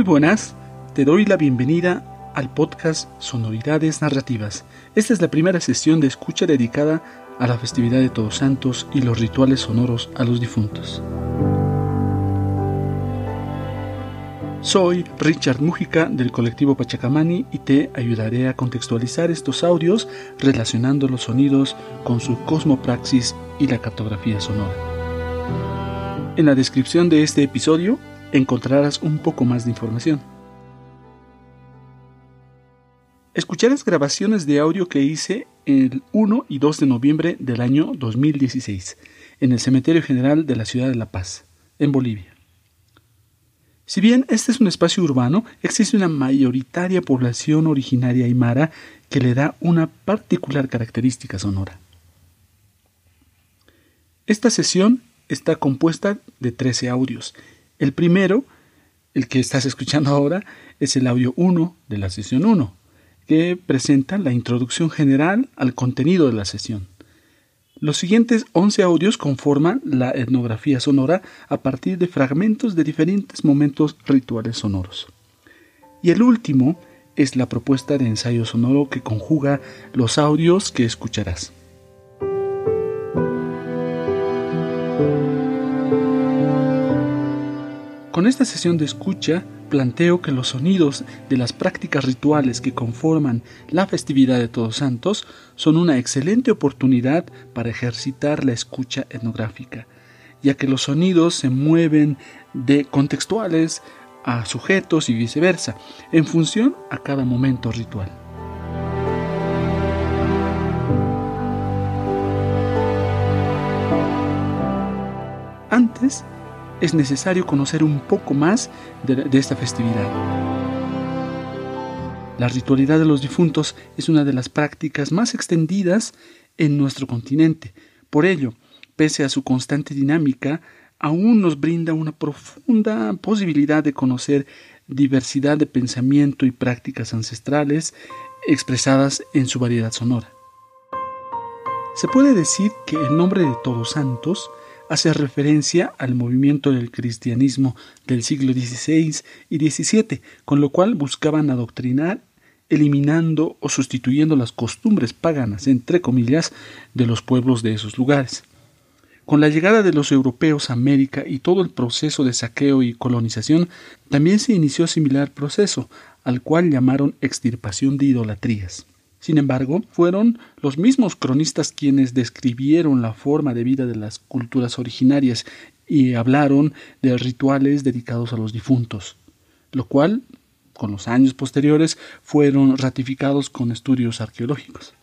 Muy buenas, te doy la bienvenida al podcast Sonoridades Narrativas. Esta es la primera sesión de escucha dedicada a la festividad de Todos Santos y los rituales sonoros a los difuntos. Soy Richard Mújica del colectivo Pachacamani y te ayudaré a contextualizar estos audios relacionando los sonidos con su cosmopraxis y la cartografía sonora. En la descripción de este episodio encontrarás un poco más de información. Escucharás grabaciones de audio que hice el 1 y 2 de noviembre del año 2016 en el Cementerio General de la Ciudad de La Paz, en Bolivia. Si bien este es un espacio urbano, existe una mayoritaria población originaria aymara que le da una particular característica sonora. Esta sesión está compuesta de 13 audios. El primero, el que estás escuchando ahora, es el audio 1 de la sesión 1, que presenta la introducción general al contenido de la sesión. Los siguientes 11 audios conforman la etnografía sonora a partir de fragmentos de diferentes momentos rituales sonoros. Y el último es la propuesta de ensayo sonoro que conjuga los audios que escucharás. Con esta sesión de escucha planteo que los sonidos de las prácticas rituales que conforman la festividad de Todos Santos son una excelente oportunidad para ejercitar la escucha etnográfica, ya que los sonidos se mueven de contextuales a sujetos y viceversa, en función a cada momento ritual. Antes es necesario conocer un poco más de, esta festividad. La ritualidad de los difuntos es una de las prácticas más extendidas en nuestro continente. Por ello, pese a su constante dinámica, aún nos brinda una profunda posibilidad de conocer diversidad de pensamiento y prácticas ancestrales expresadas en su variedad sonora. Se puede decir que el nombre de Todos Santos hace referencia al movimiento del cristianismo del siglo XVI y XVII, con lo cual buscaban adoctrinar eliminando o sustituyendo las costumbres paganas, entre comillas, de los pueblos de esos lugares. Con la llegada de los europeos a América y todo el proceso de saqueo y colonización, también se inició similar proceso, al cual llamaron extirpación de idolatrías. Sin embargo, fueron los mismos cronistas quienes describieron la forma de vida de las culturas originarias y hablaron de rituales dedicados a los difuntos, lo cual, con los años posteriores, fueron ratificados con estudios arqueológicos.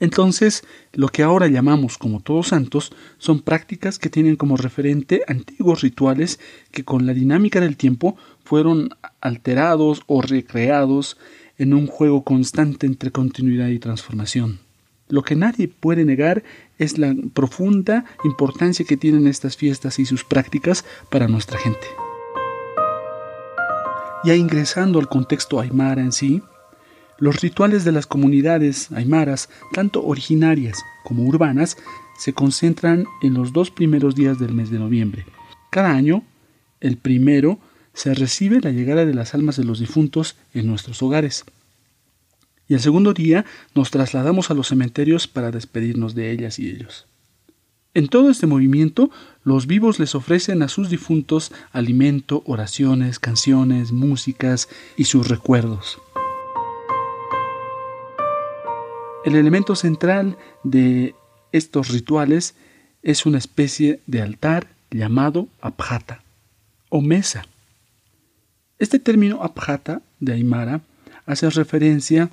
Entonces, lo que ahora llamamos como todos santos son prácticas que tienen como referente antiguos rituales que con la dinámica del tiempo fueron alterados o recreados en un juego constante entre continuidad y transformación. Lo que nadie puede negar es la profunda importancia que tienen estas fiestas y sus prácticas para nuestra gente. Ya ingresando al contexto aymara en sí, los rituales de las comunidades aymaras, tanto originarias como urbanas, se concentran en los dos primeros días del mes de noviembre. Cada año, el primero se recibe la llegada de las almas de los difuntos en nuestros hogares. Y el segundo día nos trasladamos a los cementerios para despedirnos de ellas y ellos. En todo este movimiento, los vivos les ofrecen a sus difuntos alimento, oraciones, canciones, músicas y sus recuerdos. El elemento central de estos rituales es una especie de altar llamado abjata o mesa. Este término abjata de Aymara hace referencia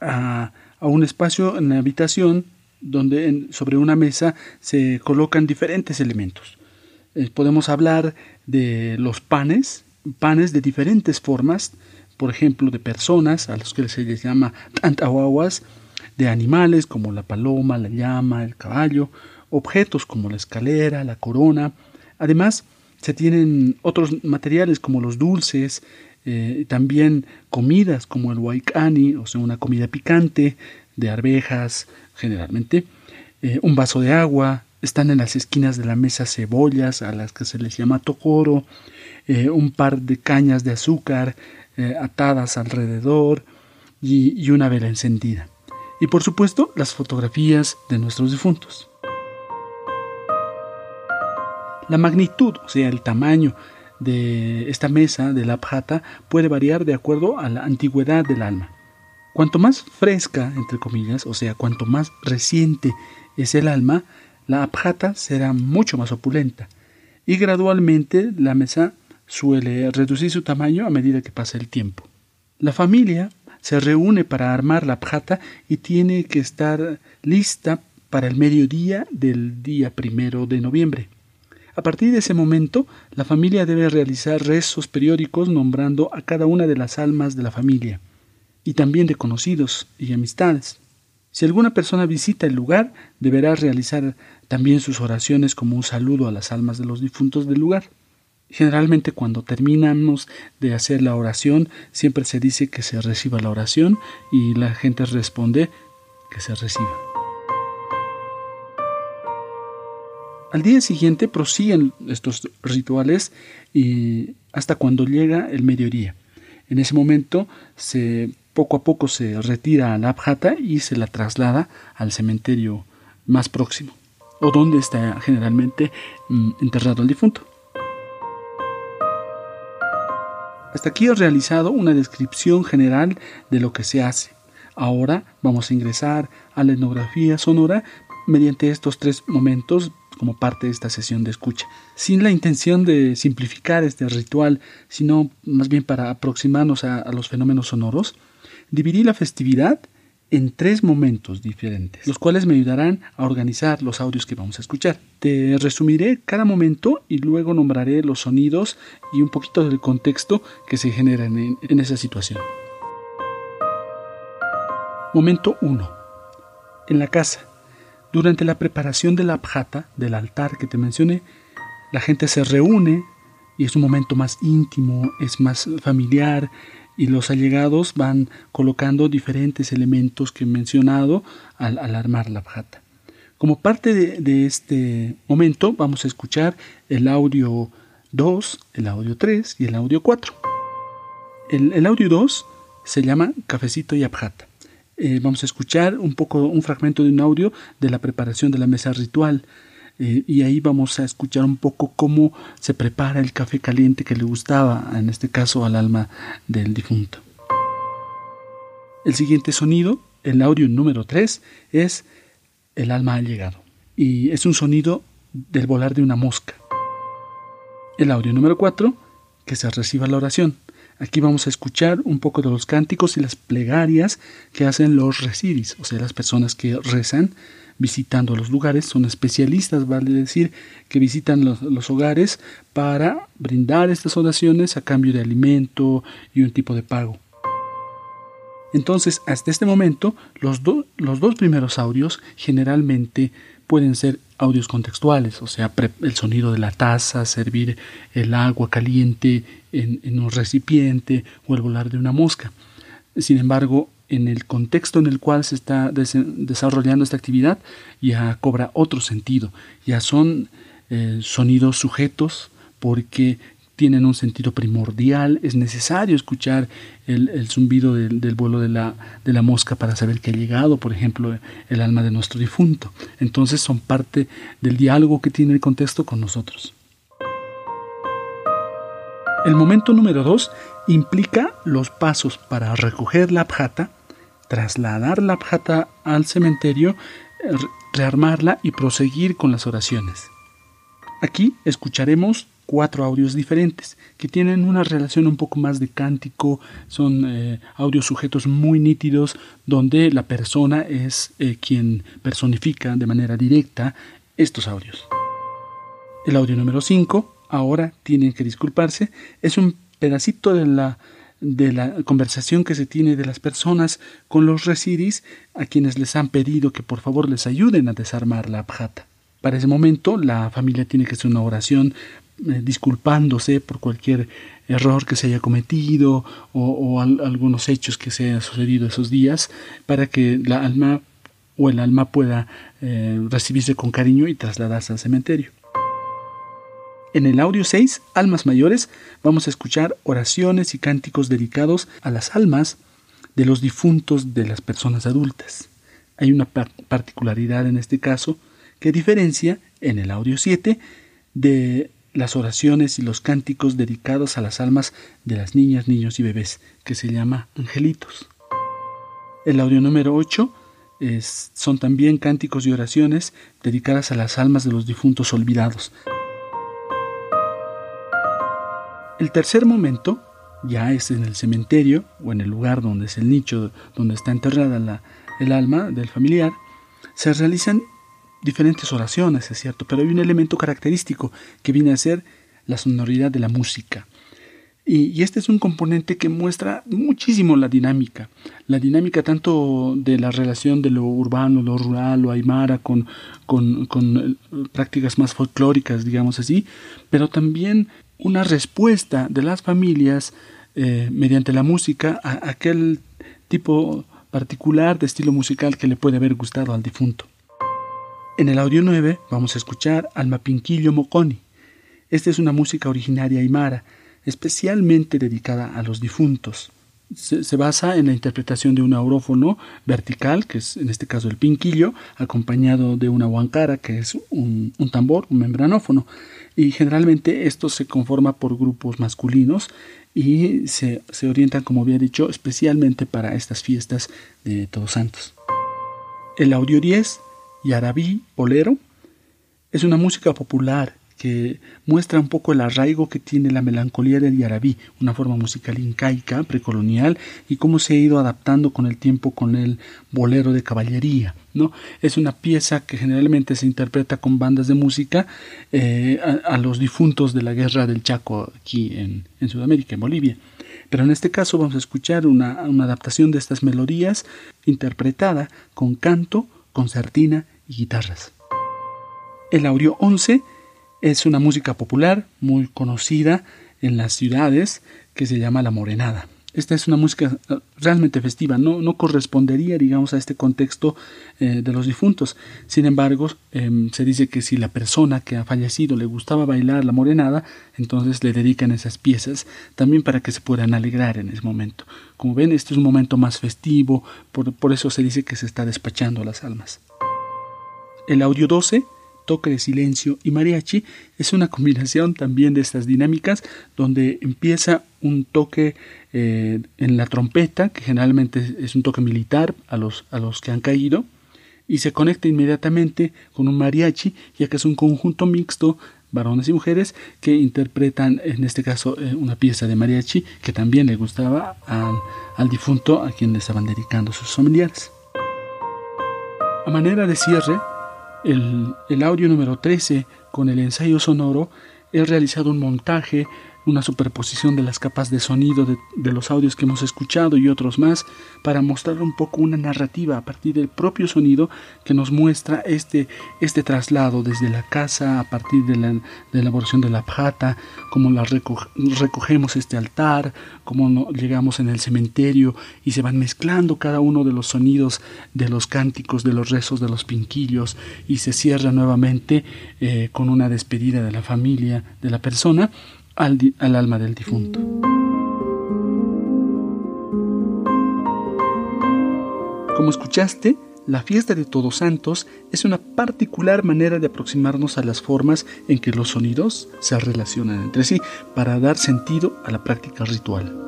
a, un espacio en la habitación donde sobre una mesa se colocan diferentes elementos. Eh, podemos hablar de los panes, panes de diferentes formas, por ejemplo, de personas, a los que se les llama tantahuahuas, de animales como la paloma, la llama, el caballo, objetos como la escalera, la corona. Además, se tienen otros materiales como los dulces, eh, también comidas como el waikani, o sea, una comida picante de arvejas generalmente, eh, un vaso de agua, están en las esquinas de la mesa cebollas, a las que se les llama tocoro, eh, un par de cañas de azúcar eh, atadas alrededor y, y una vela encendida. Y por supuesto, las fotografías de nuestros difuntos. La magnitud, o sea, el tamaño de esta mesa de la abjata puede variar de acuerdo a la antigüedad del alma. Cuanto más fresca, entre comillas, o sea, cuanto más reciente es el alma, la abjata será mucho más opulenta. Y gradualmente la mesa suele reducir su tamaño a medida que pasa el tiempo. La familia se reúne para armar la abjata y tiene que estar lista para el mediodía del día primero de noviembre. A partir de ese momento, la familia debe realizar rezos periódicos nombrando a cada una de las almas de la familia, y también de conocidos y amistades. Si alguna persona visita el lugar, deberá realizar también sus oraciones como un saludo a las almas de los difuntos del lugar. Generalmente cuando terminamos de hacer la oración, siempre se dice que se reciba la oración y la gente responde que se reciba. Al día siguiente prosiguen estos rituales y hasta cuando llega el mediodía. En ese momento se poco a poco se retira a la abjata y se la traslada al cementerio más próximo, o donde está generalmente mm, enterrado el difunto. Hasta aquí he realizado una descripción general de lo que se hace. Ahora vamos a ingresar a la etnografía sonora mediante estos tres momentos como parte de esta sesión de escucha, sin la intención de simplificar este ritual, sino más bien para aproximarnos a, los fenómenos sonoros, dividí la festividad en tres momentos diferentes, los cuales me ayudarán a organizar los audios que vamos a escuchar. Te resumiré cada momento y luego nombraré los sonidos y un poquito del contexto que se genera en, en esa situación. Momento 1. En la casa. Durante la preparación de la abjata, del altar que te mencioné, la gente se reúne y es un momento más íntimo, es más familiar y los allegados van colocando diferentes elementos que he mencionado al, armar la abjata. Como parte de, este momento vamos a escuchar el audio 2, el audio 3 y el audio 4. El, el audio 2 se llama Cafecito y Abjata. Eh, vamos a escuchar un poco, un fragmento de un audio de la preparación de la mesa ritual. Eh, y ahí vamos a escuchar un poco cómo se prepara el café caliente que le gustaba, en este caso al alma del difunto. El siguiente sonido, el audio número 3, es El alma ha llegado. Y es un sonido del volar de una mosca. El audio número 4, que se reciba la oración. Aquí vamos a escuchar un poco de los cánticos y las plegarias que hacen los resiris, o sea, las personas que rezan visitando los lugares, son especialistas, vale decir, que visitan los, hogares para brindar estas oraciones a cambio de alimento y un tipo de pago. Entonces, hasta este momento, los, los dos primeros audios generalmente pueden ser audios contextuales, o sea, el sonido de la taza, servir el agua caliente en, un recipiente o el volar de una mosca. Sin embargo, en el contexto en el cual se está desarrollando esta actividad, ya cobra otro sentido, ya son eh, sonidos sujetos porque tienen un sentido primordial, es necesario escuchar el, zumbido del, vuelo de la, de la, mosca para saber que ha llegado, por ejemplo, el alma de nuestro difunto. Entonces son parte del diálogo que tiene el contexto con nosotros. El momento número dos implica los pasos para recoger la abjata, trasladar la abjata al cementerio, rearmarla y proseguir con las oraciones. Aquí escucharemos cuatro audios diferentes que tienen una relación un poco más de cántico, son eh, audios sujetos muy nítidos donde la persona es eh, quien personifica de manera directa estos audios. El audio número 5, ahora tienen que disculparse, es un pedacito de la de la conversación que se tiene de las personas con los residis a quienes les han pedido que por favor les ayuden a desarmar la abjata. Para ese momento la familia tiene que hacer una oración eh, disculpándose por cualquier error que se haya cometido o, algunos hechos que se hayan sucedido esos días para que la alma o el alma pueda eh, recibirse con cariño y trasladarse al cementerio. En el audio 6, Almas Mayores, vamos a escuchar oraciones y cánticos dedicados a las almas de los difuntos de las personas adultas. Hay una particularidad en este caso que diferencia en el audio 7 de las oraciones y los cánticos dedicados a las almas de las niñas, niños y bebés, que se llama angelitos. El audio número 8 son también cánticos y oraciones dedicadas a las almas de los difuntos olvidados. El tercer momento ya es en el cementerio o en el lugar donde es el nicho donde está enterrada el alma del familiar. Se realizan diferentes oraciones, es cierto, pero hay un elemento característico que viene a ser la sonoridad de la música. Y, este es un componente que muestra muchísimo la dinámica, la dinámica tanto de la relación de lo urbano, lo rural, lo aymara, con, con, con prácticas más folclóricas, digamos así, pero también una respuesta de las familias eh, mediante la música a aquel tipo particular de estilo musical que le puede haber gustado al difunto. En el audio 9 vamos a escuchar al Mapinquillo Moconi. Esta es una música originaria aymara, especialmente dedicada a los difuntos. Se, basa en la interpretación de un aurófono vertical, que es en este caso el pinquillo, acompañado de una huancara, que es un, tambor, un membranófono y generalmente esto se conforma por grupos masculinos y se, orientan, como había dicho, especialmente para estas fiestas de Todos Santos. El audio 10, Yarabí Bolero, es una música popular que muestra un poco el arraigo que tiene la melancolía del yarabí, una forma musical incaica, precolonial, y cómo se ha ido adaptando con el tiempo con el bolero de caballería. ¿no? Es una pieza que generalmente se interpreta con bandas de música eh, a, los difuntos de la guerra del Chaco aquí en, Sudamérica, en Bolivia. Pero en este caso vamos a escuchar una, una adaptación de estas melodías interpretada con canto, concertina y guitarras. El audio 11 es una música popular muy conocida en las ciudades que se llama la morenada. Esta es una música eh, realmente festiva, no, no correspondería, digamos, a este contexto eh, de los difuntos. Sin embargo, em, se dice que si la persona que ha fallecido le gustaba bailar la morenada, entonces le dedican esas piezas también para que se puedan alegrar en ese momento. Como ven, este es un momento más festivo, por, por eso se dice que se está despachando las almas. El audio 12 toque de silencio y mariachi es una combinación también de estas dinámicas donde empieza un toque eh, en la trompeta, que generalmente es un toque militar a los, a los que han caído, y se conecta inmediatamente con un mariachi, ya que es un conjunto mixto varones y mujeres que interpretan en este caso eh, una pieza de mariachi que también le gustaba al, al difunto a quien le estaban dedicando sus familiares. A manera de cierre, el, audio número 13 con el ensayo sonoro, he realizado un montaje una superposición de las capas de sonido de, los audios que hemos escuchado y otros más para mostrar un poco una narrativa a partir del propio sonido que nos muestra este, este traslado desde la casa a partir de la, elaboración de la pjata, cómo la recogemos este altar, cómo llegamos en el cementerio y se van mezclando cada uno de los sonidos de los cánticos, de los rezos, de los pinquillos y se cierra nuevamente eh, con una despedida de la familia, de la persona al, alma del difunto. Como escuchaste, la fiesta de Todos Santos es una particular manera de aproximarnos a las formas en que los sonidos se relacionan entre sí para dar sentido a la práctica ritual.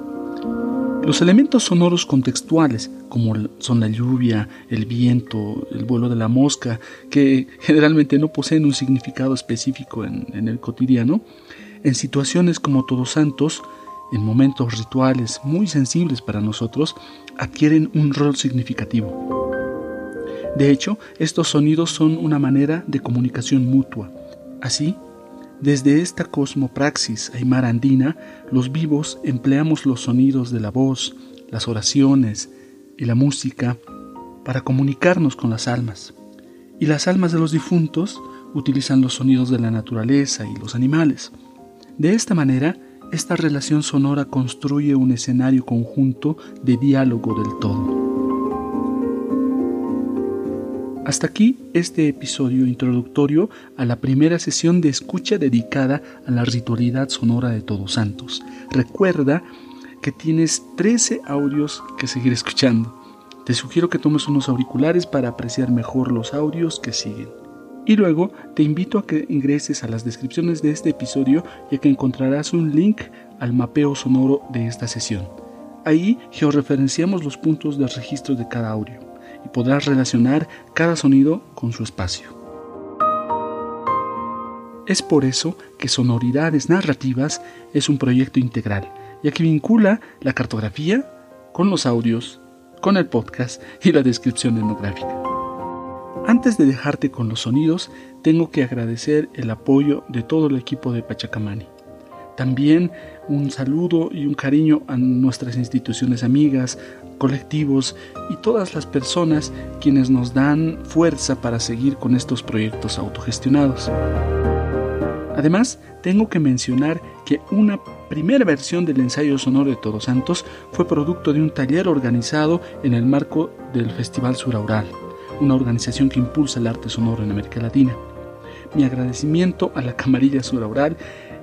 Los elementos sonoros contextuales, como son la lluvia, el viento, el vuelo de la mosca, que generalmente no poseen un significado específico en, en el cotidiano, en situaciones como Todos Santos, en momentos rituales muy sensibles para nosotros, adquieren un rol significativo. De hecho, estos sonidos son una manera de comunicación mutua. Así, desde esta cosmopraxis aymara andina, los vivos empleamos los sonidos de la voz, las oraciones y la música para comunicarnos con las almas. Y las almas de los difuntos utilizan los sonidos de la naturaleza y los animales. De esta manera, esta relación sonora construye un escenario conjunto de diálogo del todo. Hasta aquí este episodio introductorio a la primera sesión de escucha dedicada a la ritualidad sonora de Todos Santos. Recuerda que tienes 13 audios que seguir escuchando. Te sugiero que tomes unos auriculares para apreciar mejor los audios que siguen. Y luego te invito a que ingreses a las descripciones de este episodio ya que encontrarás un link al mapeo sonoro de esta sesión. Ahí georreferenciamos los puntos de registro de cada audio y podrás relacionar cada sonido con su espacio. Es por eso que Sonoridades Narrativas es un proyecto integral, ya que vincula la cartografía con los audios, con el podcast y la descripción etnográfica. Antes de dejarte con los sonidos, tengo que agradecer el apoyo de todo el equipo de Pachacamani. También un saludo y un cariño a nuestras instituciones amigas, colectivos y todas las personas quienes nos dan fuerza para seguir con estos proyectos autogestionados. Además, tengo que mencionar que una primera versión del ensayo sonoro de Todos Santos fue producto de un taller organizado en el marco del Festival Suraural una organización que impulsa el arte sonoro en América Latina. Mi agradecimiento a la Camarilla Suraural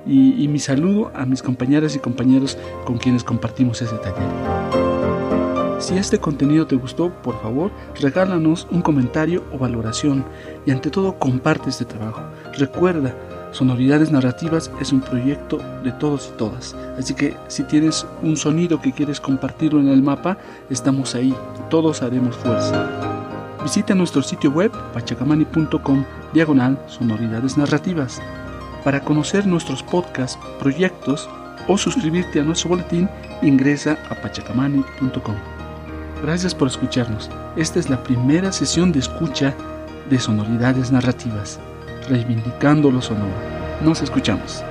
y, y mi saludo a mis compañeras y compañeros con quienes compartimos ese taller. Si este contenido te gustó, por favor, regálanos un comentario o valoración y ante todo comparte este trabajo. Recuerda, Sonoridades Narrativas es un proyecto de todos y todas, así que si tienes un sonido que quieres compartirlo en el mapa, estamos ahí, todos haremos fuerza. Visita nuestro sitio web pachacamani.com diagonal sonoridades narrativas para conocer nuestros podcasts, proyectos o suscribirte a nuestro boletín, ingresa a pachacamani.com. Gracias por escucharnos. Esta es la primera sesión de escucha de sonoridades narrativas, reivindicando lo sonoro. Nos escuchamos.